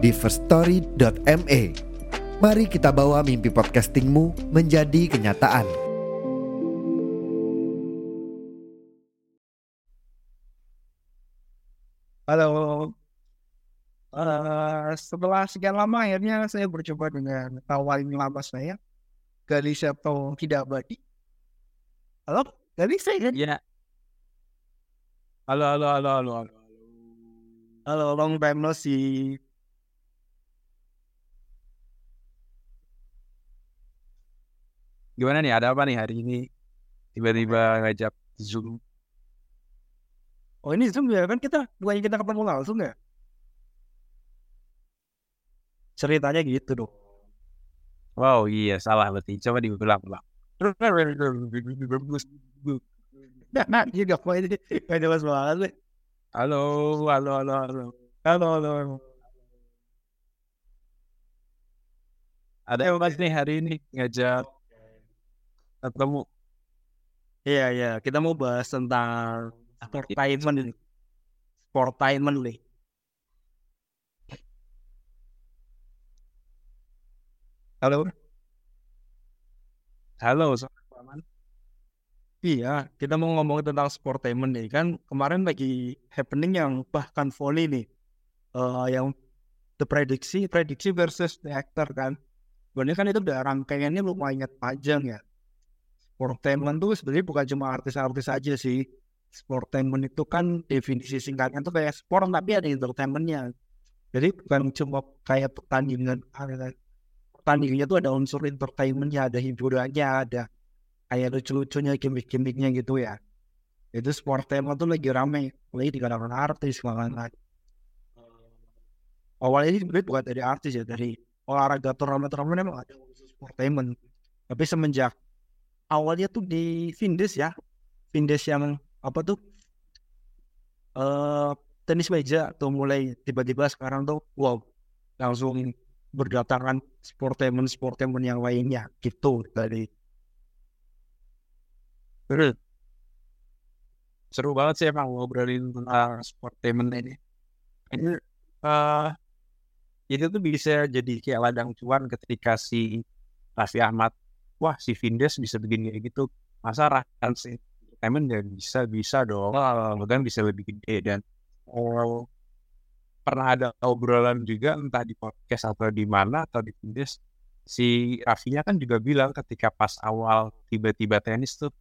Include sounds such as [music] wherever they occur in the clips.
di firststory.me. Mari kita bawa mimpi podcastingmu menjadi kenyataan. Halo. Eh, setelah sekian lama akhirnya saya bercoba dengan tawarin lama saya. Gadis atau tidak badi. Halo, gadis saya kan? Iya. Halo, halo, halo, halo, halo. Halo, long time no see. Gimana nih? Ada apa nih hari ini? Tiba-tiba ngajak Zoom. Oh ini Zoom ya kan kita bukannya kita ketemu langsung ya? Ceritanya gitu dong. Wow, iya salah berarti. Coba diulang-ulang. Nah, nah, ini gak apa ini gak jelas banget nih. Halo, halo, halo, halo. Halo, halo. Ada yang nih hari ini ngajak ketemu. Iya, iya. Kita mau bahas tentang sportainment ini. Sportainment nih. Halo. Halo, Sobat Aman. Iya, kita mau ngomong tentang sportainment nih. Kan kemarin lagi happening yang bahkan volley nih. Eh, yang the prediksi, prediksi versus the actor kan. Sebenarnya kan itu udah rangkaiannya lumayan panjang ya. Sportainment tuh sebenarnya bukan cuma artis-artis aja sih. Sportainment itu kan definisi singkatnya tuh kayak sport tapi ada entertainmentnya. Jadi bukan cuma kayak pertandingan. Pertandingannya tuh ada unsur entertainmentnya, ada hiburannya, ada kayak lucu-lucunya, gimmick-gimmicknya gitu ya. Itu sportainment tuh lagi rame. Lagi di kalangan artis, kalangan awalnya ini sebenarnya bukan dari artis ya, dari olahraga turnamen-turnamen emang ada unsur sportainment. Tapi semenjak awalnya tuh di Vindes ya, Vindes yang apa tuh? Eh tenis meja tuh mulai tiba-tiba sekarang tuh wow langsung berdatangan sportainment sportainment yang lainnya gitu dari Seru. Banget sih emang ngobrolin tentang sportainment ini. Ini eh itu tuh bisa jadi kayak ladang cuan ketika si Raffi Ahmad, wah si Vindes bisa begini kayak gitu. Masa Rakan si entertainment ya bisa bisa dong, bahkan bisa lebih gede dan oh, pernah ada obrolan juga entah di podcast atau di mana atau di Vindes si Raffinya kan juga bilang ketika pas awal tiba-tiba tenis tuh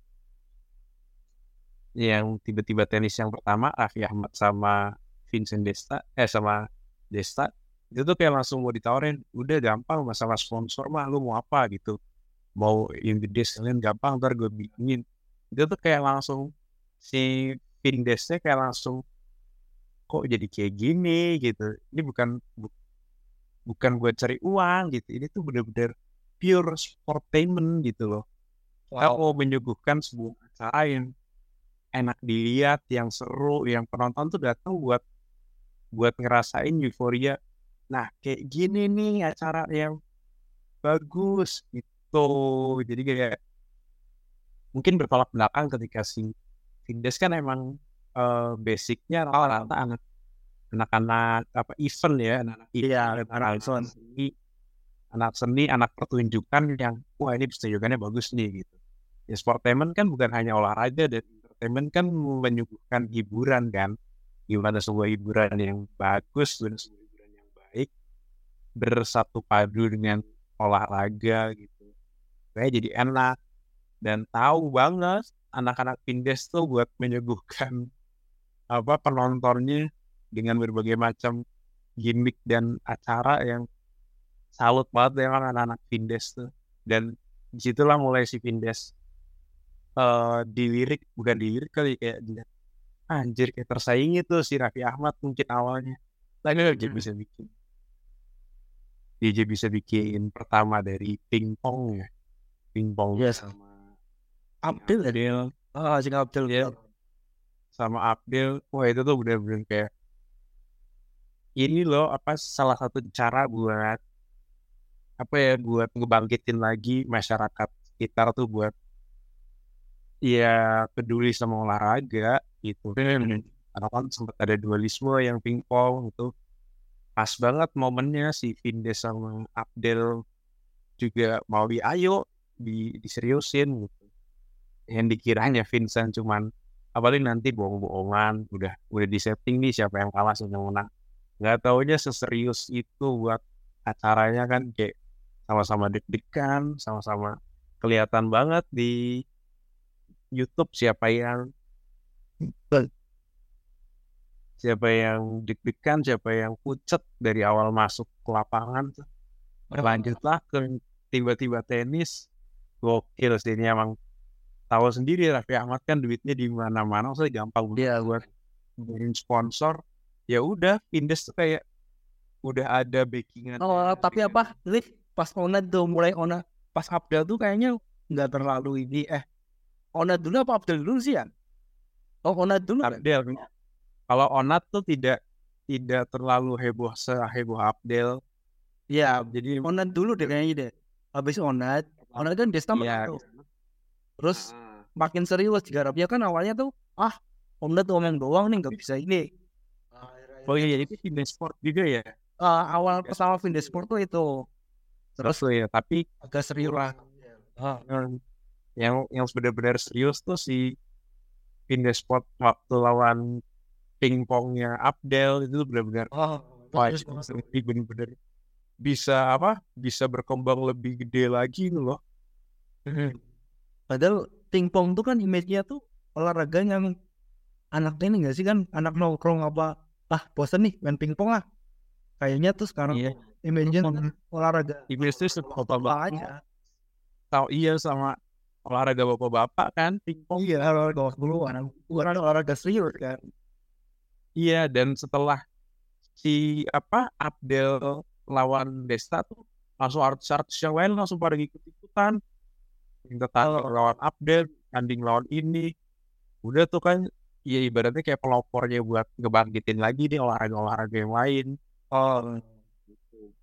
yang tiba-tiba tenis yang pertama Raffi Ahmad sama Vincent Desta eh sama Desta itu tuh kayak langsung mau ditawarin udah gampang masalah sponsor mah lu mau apa? Gitu mau yang gede sekalian gampang ntar gue bikinin itu tuh kayak langsung si Vindesnya kayak langsung kok jadi kayak gini? gitu. Ini bukan bu- bukan buat cari uang gitu. Ini tuh bener-bener pure sportainment gitu loh. Kita mau menyuguhkan sebuah acara yang enak dilihat, yang seru, yang penonton tuh datang buat buat ngerasain euforia. Nah, kayak gini nih acara yang bagus gitu. Jadi kayak mungkin bertolak belakang ketika si Vindes kan emang eh, basicnya rata-rata anak anak-anak apa event ya, anak-anak Iya, event, anak event. seni, anak seni, anak pertunjukan yang wah ini pertunjukannya bagus nih gitu. Ya sportainment kan bukan hanya olahraga dan entertainment kan menyuguhkan hiburan kan. Gimana sebuah hiburan yang bagus, gimana sebuah hiburan yang baik bersatu padu dengan olahraga gitu. Kayak jadi enak. Dan tahu banget anak-anak Pindes tuh buat menyuguhkan [laughs] apa penontonnya dengan berbagai macam gimmick dan acara yang salut banget dengan anak-anak Pindes tuh. Dan di situlah mulai si Pindes eh dilirik bukan dilirik kali kayak dia anjir kayak tersaingi tuh si Raffi Ahmad mungkin awalnya. Tapi dia Hmm. bisa bikin dia aja bisa bikin pertama dari pingpong ya pingpong Yes. sama Abdul ya? Abdel Ah, Sing Abdul. Iya. sama Abdel wah itu tuh bener-bener kayak ini loh apa salah satu cara buat apa ya buat ngebangkitin lagi masyarakat sekitar tuh buat ya peduli sama olahraga gitu karena kan sempat ada dualisme yang pingpong itu pas banget momennya si Vindes sama Abdel juga mau di ayo di diseriusin gitu. Yang dikiranya Vincent cuman apalagi nanti bohong-bohongan udah udah di setting nih siapa yang kalah siapa yang menang. Nggak taunya seserius itu buat acaranya kan kayak sama-sama deg-degan sama-sama kelihatan banget di YouTube siapa yang siapa yang deg-degan siapa yang pucet dari awal masuk ke lapangan. Lanjutlah ke tiba-tiba tenis gokil sih ini emang tahu sendiri Raffi Ahmad kan duitnya di mana-mana so gampang banget Iya. buat ngeluarin sponsor ya udah Vindes tuh kayak udah ada backingan Oh, tapi apa? Liv, pas Onat tuh mulai Onat, pas Abdul tuh kayaknya nggak terlalu ini. Eh, Onat dulu apa Abdul dulu sih ya? Oh, Onat dulu. kan? Abdel kalau Onat tuh tidak tidak terlalu heboh seheboh Abdel Iya, jadi Onat dulu deh kayaknya deh. Habis Onat, Onat kan Desta Iya. menang tuh. Terus makin serius digarapnya kan awalnya tuh ah Onat tuh omong doang nih nggak bisa ini. oh iya itu Vindes Sport juga ya Ah, awal pertama Vindes Sport tuh itu terus tuh ya tapi agak serius lah. Ah, yang yang yang benar-benar serius tuh si Sport waktu lawan pingpongnya Abdel itu benar-benar ah, wah benar-benar bisa apa bisa berkembang lebih gede lagi itu loh. Padahal pingpong tuh kan image-nya tuh olahraga yang anak ini enggak sih kan? Anak nongkrong apa ah bosan nih main pingpong ah. Kayaknya tuh sekarang Iya. image-nya olahraga Iblis tuh bapak tahu iya sama olahraga bapak-bapak kan? Pingpong iya olahraga dulu anak bukan olahraga serius kan. Iya dan setelah si apa Abdel lawan Desta tuh langsung artis-artis yang lain langsung pada ikut-ikutan minta tanya lawan Abdel tanding lawan ini. Udah tuh kan ya ibaratnya kayak pelopornya buat ngebangkitin lagi nih olahraga-olahraga yang lain. Oh.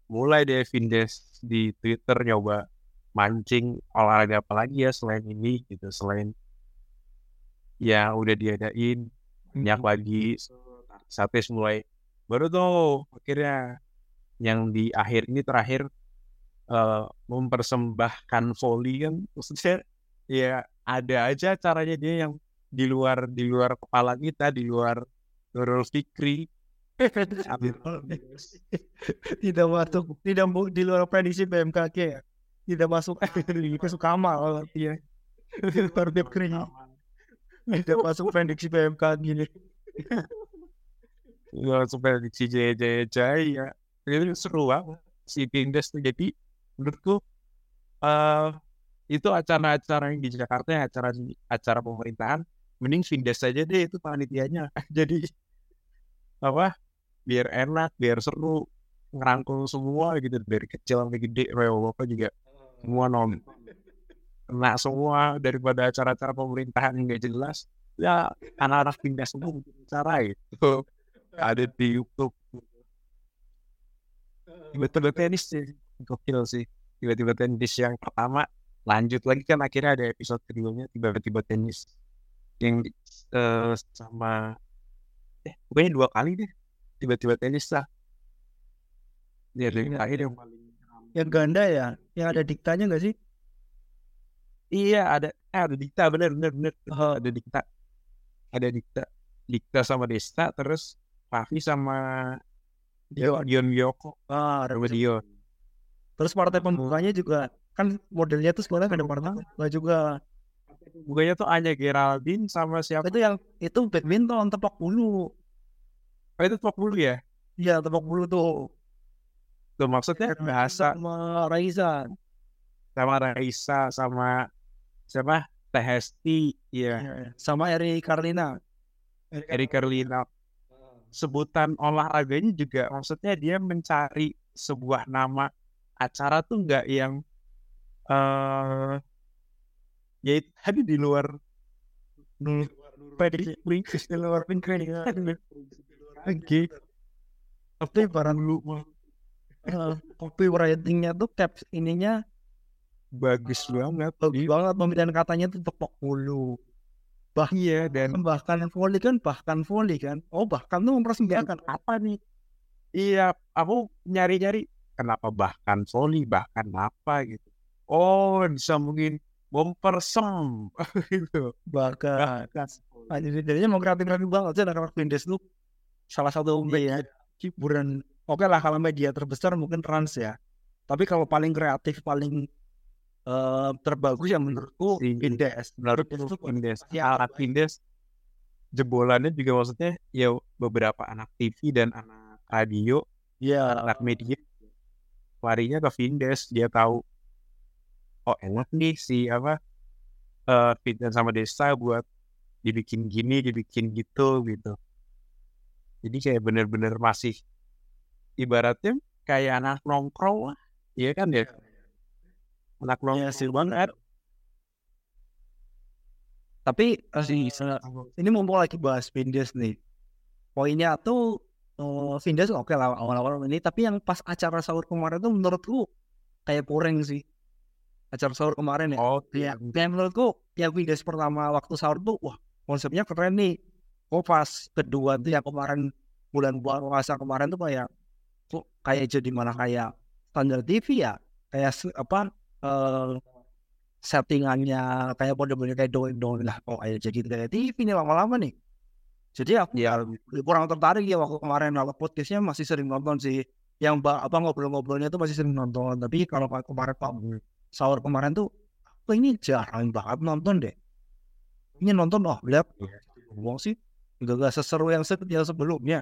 Mulai deh Vindes di Twitter nyoba mancing olahraga apa lagi ya selain ini gitu selain ya udah diadain. Banyak lagi artis mulai. Baru tuh akhirnya yang di akhir ini terakhir eh, mempersembahkan volley kan maksudnya ya ada aja caranya dia yang di luar di luar kepala kita di luar Nurul Fikri. [laughs] Tidak masuk tidak di luar prediksi BMKG ya. Tidak masuk masuk kamal iya [laughs] Barbie kering tidak masuk prediksi BMKG. Ini Nggak sampai si Jaya Jaya Jaya itu seru banget si Vindes tuh. Jadi menurutku eh itu acara-acara yang di Jakarta yang acara acara pemerintahan mending Vindes aja deh itu panitianya. [laughs] Jadi apa biar enak biar seru ngerangkul semua gitu. Dari kecil sampai gede Rewo Bapak juga semua nonton kena semua. Daripada acara-acara pemerintahan yang gak jelas ya anak-anak pindah semua bikin acara gitu. Ada di YouTube tiba-tiba tenis sih gokil sih. Tiba-tiba tenis yang pertama lanjut lagi kan akhirnya ada episode keduanya tiba-tiba tenis yang eh, sama eh pokoknya dua kali deh. Tiba-tiba tenis lah. Ya dari Iya, terakhir iya. yang paling yang ganda ya? Yang ada diktanya nggak sih? Iya ada eh, ada dikta. Bener bener bener. Oh. ada dikta. Ada dikta. Dikta sama Desta terus Raffi sama Dion. Dion Yoko ah Dion terus partai pembukanya juga kan modelnya tuh sebenarnya ada partai pembuka juga Bukannya tuh Anya Geraldine sama siapa? itu yang itu badminton tepak bulu Oh, itu top dulu ya? iya tepak bulu tuh Tuh maksudnya bahasa sama Raisa sama Raisa sama siapa? Teh Hesti, ya. Iya, sama Eri Karlina Eri Carlina. Sebutan olahraganya juga maksudnya dia mencari sebuah nama acara tuh nggak yang eh ya itu tadi di luar prediksi prediksi di luar oke. Tapi barang lu uh, copywritingnya tuh caps ininya bagus banget bagus banget pemilihan katanya tuh tepok mulu bah iya dan bahkan volley kan bahkan volley kan. Oh bahkan tuh mempersembahkan. Apa nih? Iya aku nyari-nyari kenapa bahkan volley bahkan apa gitu. Oh bisa mungkin mempersem [laughs] gitu. Bahkan. Nah, jadi jadinya mau kreatif kreatif banget sih anak Windows tuh. Salah satu media hiburan. Oke lah kalau media terbesar mungkin trans ya. Tapi kalau paling kreatif paling uh, terbagus yang menurutku Si- Indes. Menurut Itu tuh Indes. ya, alat Indes jebolannya juga maksudnya ya beberapa anak TV dan anak radio ya anak media larinya ke Vindes dia tahu oh enak nih si apa eh Vindes sama Desa buat dibikin gini dibikin gitu gitu. Jadi kayak bener-bener masih ibaratnya kayak anak nongkrong lah. Iya kan ya anak ya nongkrong sih banget. Tapi eh, se- ini mumpung lagi bahas Vindes nih. Poinnya tuh uh, Vindes oke lah awal-awal ini tapi yang pas acara sahur kemarin tuh menurutku kayak kurang sih. Acara sahur kemarin ya. Oh ya yang menurutku yang Vindes pertama waktu sahur tuh wah konsepnya keren nih. Kok pas kedua tuh yang kemarin bulan puasa kemarin tuh kayak kok kayak jadi mana kayak standar TV ya? Kayak apa eh settingannya kayak bener-bener kayak doing doing lah kok kayak jadi kayak TV nih lama-lama nih. Jadi aku ya kurang tertarik ya waktu kemarin kalau podcastnya masih sering nonton sih. Yang apa ngobrol-ngobrolnya tuh masih sering nonton. Tapi kalau pak- kemarin pak sahur kemarin tuh aku ini? Jarang banget nonton deh. Ini nonton oh lihat. Iya. ngomong sih gak, gak seseru yang, se- yang sebelumnya.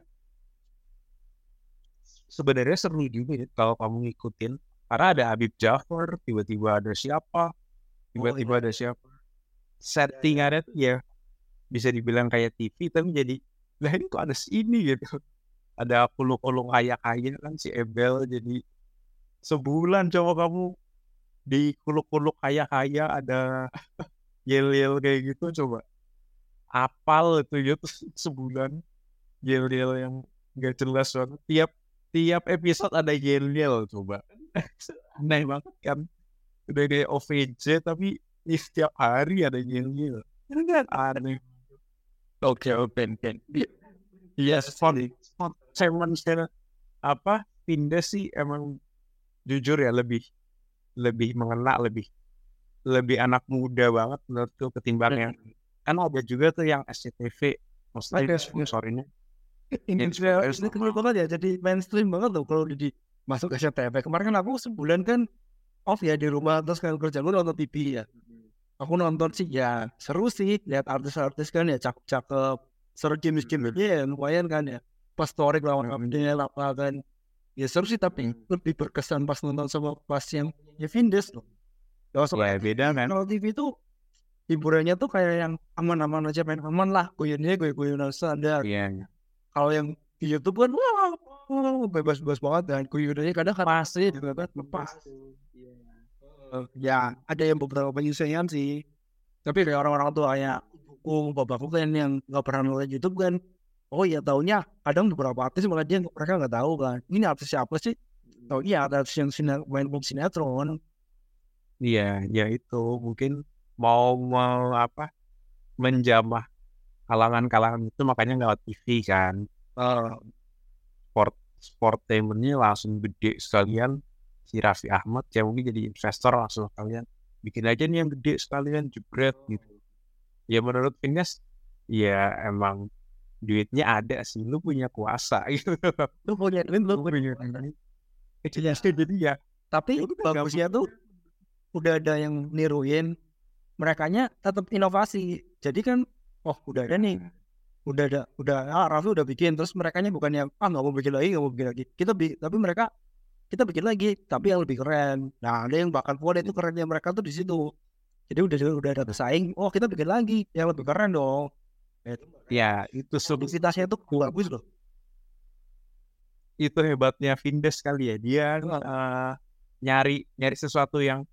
Sebenarnya seru juga ya kalau kamu ngikutin karena ada Habib Jafar tiba-tiba ada siapa tiba-tiba ada siapa. Settingannya tuh ya bisa dibilang kayak TV tapi jadi lah ini kok ada si ini gitu. Ada kuluk-kuluk kaya-kaya kan si Ebel jadi sebulan coba kamu di kuluk-kuluk kaya-kaya ada yel-yel kayak gitu coba apal itu gitu [laughs] sebulan yel-yel yang nggak jelas banget. Tiap tiap episode ada yel-yel coba aneh banget kan. Udah kayak OVJ tapi di setiap hari ada yel-yel kan aneh. Oke oke oke. Iya sport sport segmen segmen apa pindah sih emang jujur ya lebih lebih mengena lebih lebih anak muda banget menurutku ketimbang yang kan ada juga tuh yang SCTV maksudnya Ada. sponsorinnya. Ini sudah ini banget ya jadi mainstream banget loh kalau di- masuk ke SCTV kemarin kan aku sebulan kan off ya di rumah terus kan kerja gue nonton TV ya. Aku nonton sih ya seru sih lihat artis-artis kan ya cakep-cakep seru games-games ya lumayan kan ya. Pas story lawan Abdel apa kan. Ya seru sih tapi lebih berkesan pas nonton sama pas yang ya Vindes loh ya, beda kan kalau TV itu hiburannya tuh kayak yang aman-aman aja main aman lah. Guyonnya gue-guyonan standar iya kalau yang di YouTube kan wah, wah, bebas-bebas banget dan guyonannya kadang kan pasti juga kan. lepas Eh, ya ada yang beberapa penyesuaian sih. Tapi kayak orang-orang tuh kayak buku bapakku kan yang nggak pernah nonton YouTube kan. Oh ya taunya kadang beberapa artis malah dia mereka nggak tahu kan. Ini artis siapa sih? Tahu iya ada artis yang sina- main film sinetron. Iya, ya itu. Mungkin mau mau apa menjamah kalangan-kalangan itu makanya lewat TV kan. Eh, Sport sportainmentnya langsung gede sekalian. Si Raffi Ahmad ya mungkin jadi investor langsung kalian bikin aja nih yang gede sekalian jebret gitu. Ya menurut Finnes ya emang duitnya ada sih. Lu punya kuasa [laughs] gitu. lu punya duit lu punya Kecilnya jadi ya. Tapi kan bagusnya tuh udah ada yang niruin merekanya tetap inovasi. Jadi kan oh udah ada nih udah ada udah ah, Raffi udah bikin terus merekanya bukan yang ah nggak mau bikin lagi nggak mau bikin lagi. Kita bi tapi mereka kita bikin lagi tapi yang lebih keren. Nah ada yang bahkan Fuad itu kerennya mereka tuh di situ. Jadi udah udah ada pesaing oh kita bikin lagi yang lebih keren dong. Ya itu seru publisitasnya tuh bagus loh. Itu hebatnya Vindes kali ya. Dia eh, nyari nyari sesuatu yang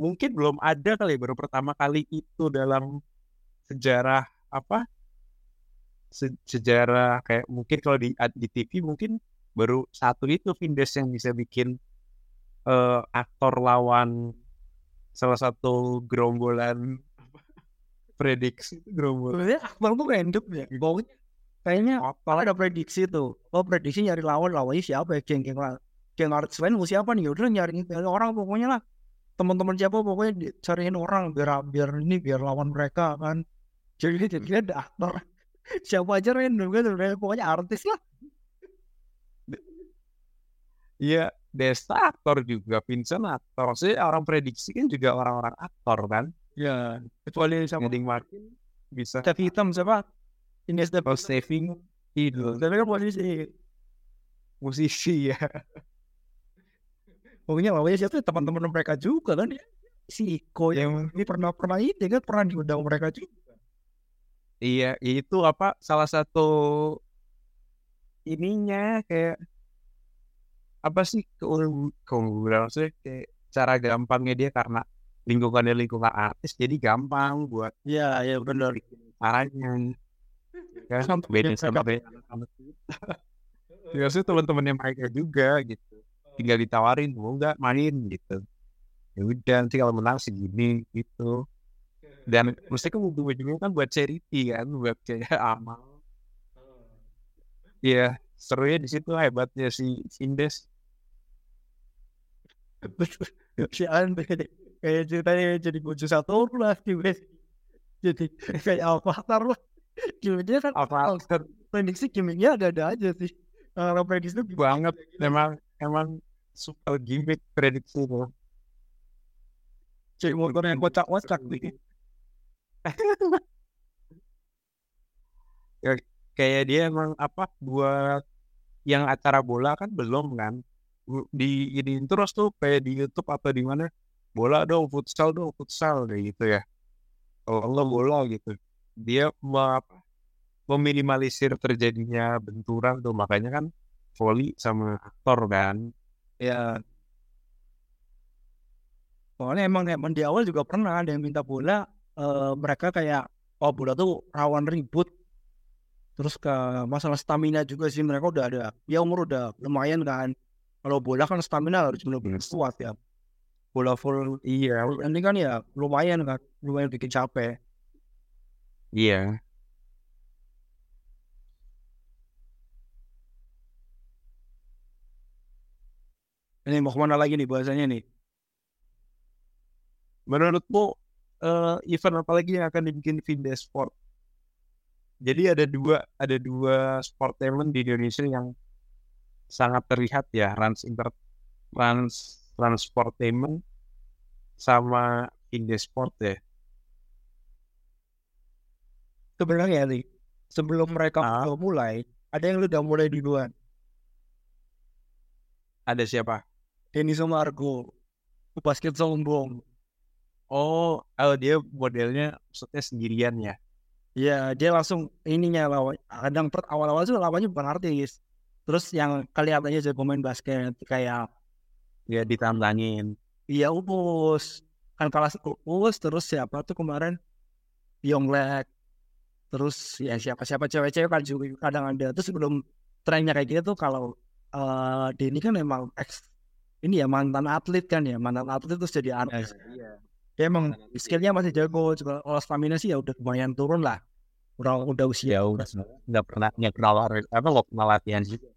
mungkin belum ada kali baru pertama kali itu dalam sejarah apa se- sejarah kayak mungkin kalau di di TV mungkin baru satu itu Vindes yang bisa bikin eh, aktor lawan salah satu gerombolan prediksi itu gerombolan Sebenarnya Akbar tuh random ya. Pokoknya kayaknya kalau ada prediksi tuh. Oh prediksi nyari lawan lawannya siapa ya? Geng geng lah. Geng artis lain mau siapa nih? Udah nyari orang pokoknya lah. Teman-teman siapa pokoknya cariin orang biar biar ini biar lawan mereka kan. Jadi jadi ada aktor. Siapa aja random kan udah pokoknya artis lah. Iya, Desta aktor juga, Vincent aktor. Maksudnya orang prediksi kan juga orang-orang aktor kan. Ya kecuali sama Ngeding Martin bisa Step hitam siapa? Ini step kalau saving itu Tapi kan posisi musisi ya. pokoknya lawannya siapa teman-teman mereka juga kan ya. Si Iko yang ini pernah pernah ini kan pernah diundang mereka juga. Iya, itu apa salah satu ininya kayak apa sih keunggu- keunggulan maksudnya kayak cara gampangnya dia karena lingkungannya lingkungan artis jadi gampang buat Iya, iya benar. bikin caranya. Kan beda sama kita ya sih teman-temannya mereka juga gitu tinggal ditawarin mau nggak main? gitu. Ya udah nanti kalau menang segini gitu dan mesti kan ujung-ujungnya kan buat charity kan buat kayak [laughs] amal Iya, serunya di situ hebatnya si Vindes. [laughs] si Andre kayak ceritanya jadi kunci satu lah gitu. Jadi kayak avatar lah. Gimana kan Apa prediksi gimmicknya ada-ada aja sih. Orang prediksi itu banget emang emang super gimmick prediksi itu. cek motor yang kocak-kocak nih. Kayak dia emang apa buat yang acara bola kan belum kan. Di ini terus tuh kayak di YouTube atau di mana bola dong, futsal dong, futsal kayak gitu ya. Kalau enggak bola gitu. Dia apa, meminimalisir terjadinya benturan tuh makanya kan volley sama aktor kan. Ya. Soalnya emang emang di awal juga pernah ada yang minta bola eh, mereka kayak oh bola tuh rawan ribut. Terus ke masalah stamina juga sih mereka udah ada ya umur udah lumayan kan. Kalau bola kan stamina harus benar-benar kuat ya. Bola full Iya, ini kan ya lumayan kan lumayan bikin capek. Iya. ini mau ke mana lagi nih bahasanya nih? Menurutmu eh, event apa lagi yang akan dibikin Vindes Sport? Jadi ada dua ada dua sportainment di Indonesia yang sangat terlihat ya, Rans Inter Rans Transportainment sama Vindes Sport ya. sebenarnya nih sebelum mereka Ah. mulai ada yang udah mulai duluan Ada siapa? Denny sama Argo basket sombong Oh, oh dia modelnya maksudnya sendirian ya. Iya, dia langsung ininya lawan. Kadang per awal-awal tuh lawannya bukan artis. Terus yang kelihatannya jadi pemain basket kayak Dia ditantangin. iya Upus. Kan kalah Upus terus siapa tuh kemarin Yonglek. Terus ya siapa-siapa cewek-cewek kan juga kadang ada. Terus sebelum trennya kayak gitu tuh kalau eh Denny kan memang ex ini ya mantan atlet kan ya mantan atlet terus jadi artis. Iya. Dia emang skillnya masih jago. Cuma kalau stamina sih ya udah lumayan turun lah. Udah udah usia. Ya udah nggak pernah nggak pernah apa nggak pernah latihan juga.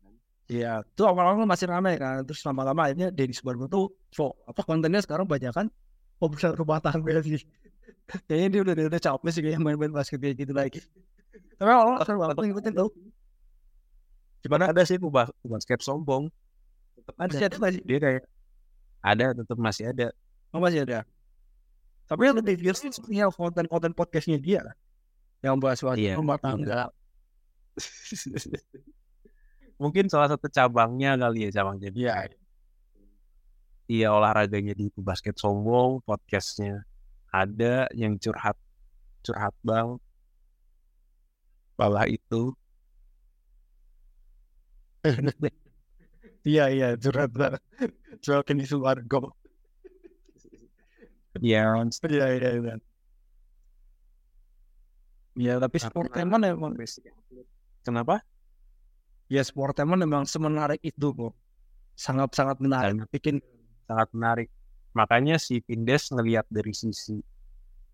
Iya, itu awal-awal masih ramai kan, terus lama-lama akhirnya Denny Subargo tuh, so, apa kontennya sekarang banyak kan, obrolan rumah tangga sih. [laughs] Kayaknya dia udah udah capek sih kayak main-main basket kayak gitu lagi. Tapi awal seru banget tuh ngikutin tau. Gimana ada sih bas basket sombong? Tetap ada. Masih ada masih, Dia kayak ada tetap masih ada. oh, masih ada. Tapi yang lebih fierce sih sebenarnya konten-konten podcastnya dia kan. Yang bahas bahas Iya. rumah tangga. [laughs] Mungkin salah satu cabangnya kali ya cabang jadi. Iya. Iya olahraganya di basket sombong, podcastnya ada yang curhat curhat bang. Malah itu [laughs] Iya iya curhat banget. Curhatin isu warga. Iya, Iya iya iya. Ya tapi sportainment emang Kenapa? ya sportainment emang semenarik itu kok. Sangat-sangat menarik. Sangat. Bikin sangat menarik. Makanya si Vindes ngelihat dari sisi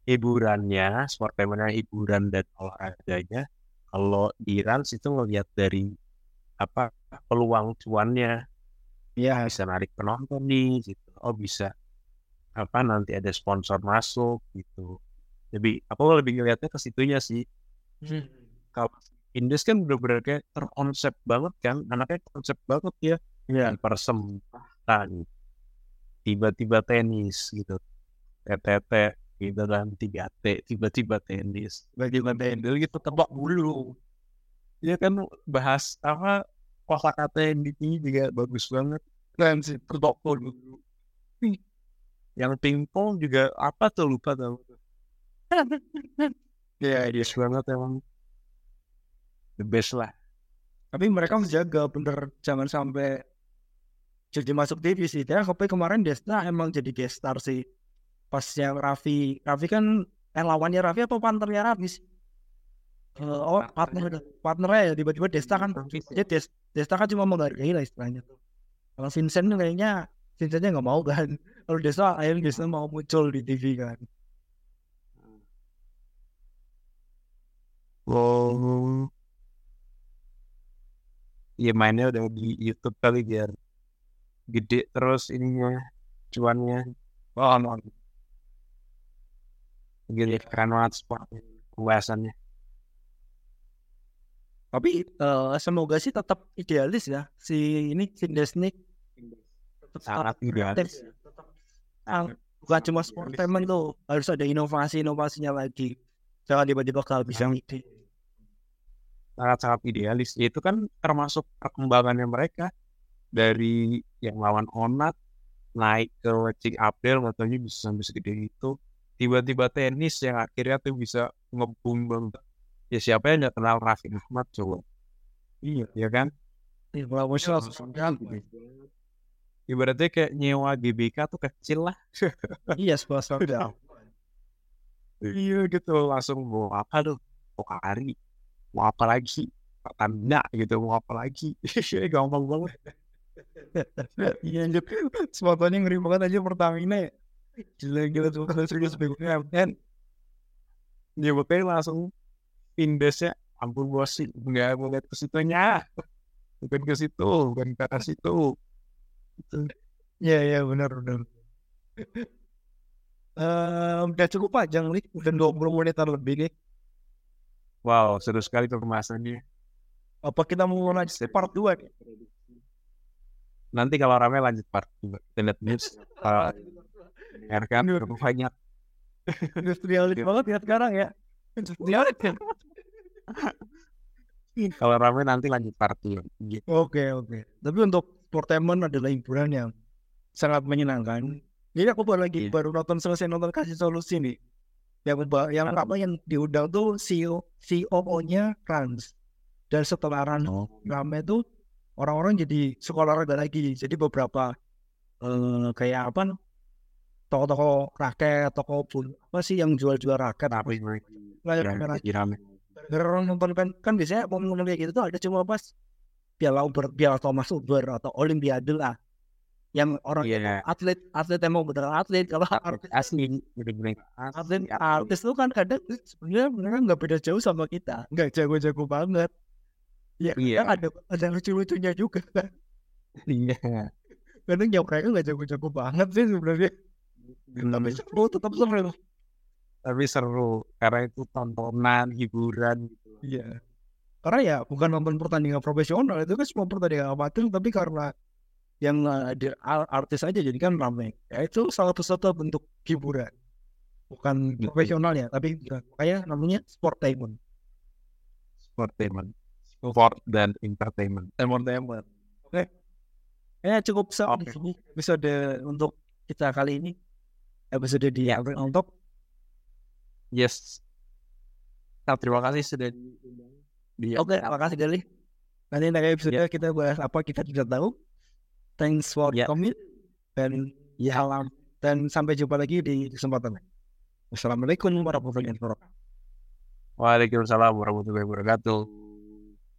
hiburannya, sportainmentnya hiburan dan olahraganya. Kalau di Rans itu ngelihat dari apa peluang cuannya ya bisa narik penonton nih gitu. Oh bisa apa nanti ada sponsor masuk gitu. Lebih aku lebih ngelihatnya ke situnya sih. Kalau Indes kan bener-bener kayak terkonsep banget kan, anaknya konsep banget ya. ya Persempatan, tiba-tiba tenis gitu, TTT gitu kan, 3T, tiba-tiba tenis. bagaimana Handle gitu tebak dulu. Ya kan bahas apa kosa kata yang di juga bagus banget. keren sih. Tebak dulu. Yang pingpong juga apa tuh lupa tau. Ya. Bagus banget emang. The best lah. Tapi mereka menjaga bener jangan sampai jadi masuk TV sih. Ya, tapi kemarin Desta emang jadi guest star sih. Pas yang Raffi, Raffi kan eh lawannya Raffi apa partnernya Raffi sih? Eh, oh partner partnernya ya tiba-tiba Desta kan jadi Des, Desta kan cuma menghargai lah istilahnya tuh. Kalau Vincent kayaknya Vincentnya nggak mau kan. [laughs] Kalau Desta akhirnya Desta mau muncul di TV kan. Oh. Iya mainnya udah di YouTube kali biar gede terus ininya cuannya. Wah, oh, Gitu keren banget sport pembahasannya. Tapi eh, semoga sih tetap idealis ya si ini si Desnik tetap Sangat aktif, idealis. tetap ah, bukan cuma sportainment tuh harus ada inovasi inovasinya lagi jangan tiba-tiba kehabisan ide Sangat-sangat idealis. Itu kan termasuk perkembangannya mereka dari yang lawan Onat naik ke Cik Abdel katanya bisa sampai segede itu. Tiba-tiba tenis yang akhirnya tuh bisa ngebum banget. Ya siapa yang nggak kenal Raffi Ahmad coba? Iya, ya kan? Ih, kalau langsung kan Ibaratnya kayak nyewa GBK tuh kecil lah. [laughs] iya sponsor Iya gitu langsung mau apa tuh? Mau hari, mau apa lagi? Pertanda gitu mau apa lagi? [laughs] Gampang banget. [laughs] iya anjir sponsornya ngeri banget aja Pertamina ya gila gila tuh serius bego kan Ya makanya langsung indesnya ampun bos sih nggak mau lihat ke situnya bukan ke situ bukan ke situ. Iya iya benar benar. Eh, udah cukup panjang nih udah 20 menitan lebih nih. Wow seru sekali pembahasannya. Apa kita mau lanjut part 2 nih? Nanti kalau rame lanjut part 2 kita lihat news. Dengarkan berapa banyak. Industrialis banget ya sekarang ya. Industrialis ya. Kalau rame nanti lanjut part 2 gitu. Oke oke. Tapi untuk sportainment adalah hiburan yang sangat menyenangkan. Jadi aku baru lagi Iya. baru nonton selesai nonton kasih solusi nih. Yang yang apa yang diundang tuh CEO CEO-nya Rans. Dan setelah Rans Oh. rame tuh orang-orang jadi sekolah olahraga lagi. Jadi beberapa eh, kayak apa? Toko-toko raket, toko pun apa sih yang jual-jual raket? Tapi mereka Layar rame, kamera jadi rame. Gara orang nonton kan kan biasanya momen kayak gitu tuh ada cuma pas Piala Uber, Piala Thomas Uber atau Olimpiade lah. Yang orang Iya. atlet atlet emang beneran atlet kalau artis asli bener-bener. atlet asli artis tuh kan kadang sebenarnya mereka nggak beda jauh sama kita nggak jago-jago banget. Ya Iya. kadang ada ada lucu-lucunya juga kan. Iya. Kadang ya mereka nggak jago-jago banget sih sebenarnya. Tapi seru tetap seru. Tapi seru karena itu tontonan hiburan gitu. Iya. Karena ya bukan nonton pertandingan profesional itu kan semua pertandingan amatir tapi karena yang ada artis aja jadi kan ramai. Ya itu salah satu bentuk hiburan. Bukan Betul. profesional ya, tapi kayak namanya sportainment. entertainment sport dan entertainment Entertainment. Oke. Ya cukup se Oke. episode untuk kita kali ini. Episode di untuk yes nah, terima kasih sudah diundang di Oke, terima kasih Deli. Nanti next episode kita bahas apa kita tidak tahu. Thanks for Ya. coming dan ya dan sampai jumpa lagi di kesempatan lain. Wassalamualaikum warahmatullahi wabarakatuh. Waalaikumsalam warahmatullahi wabarakatuh.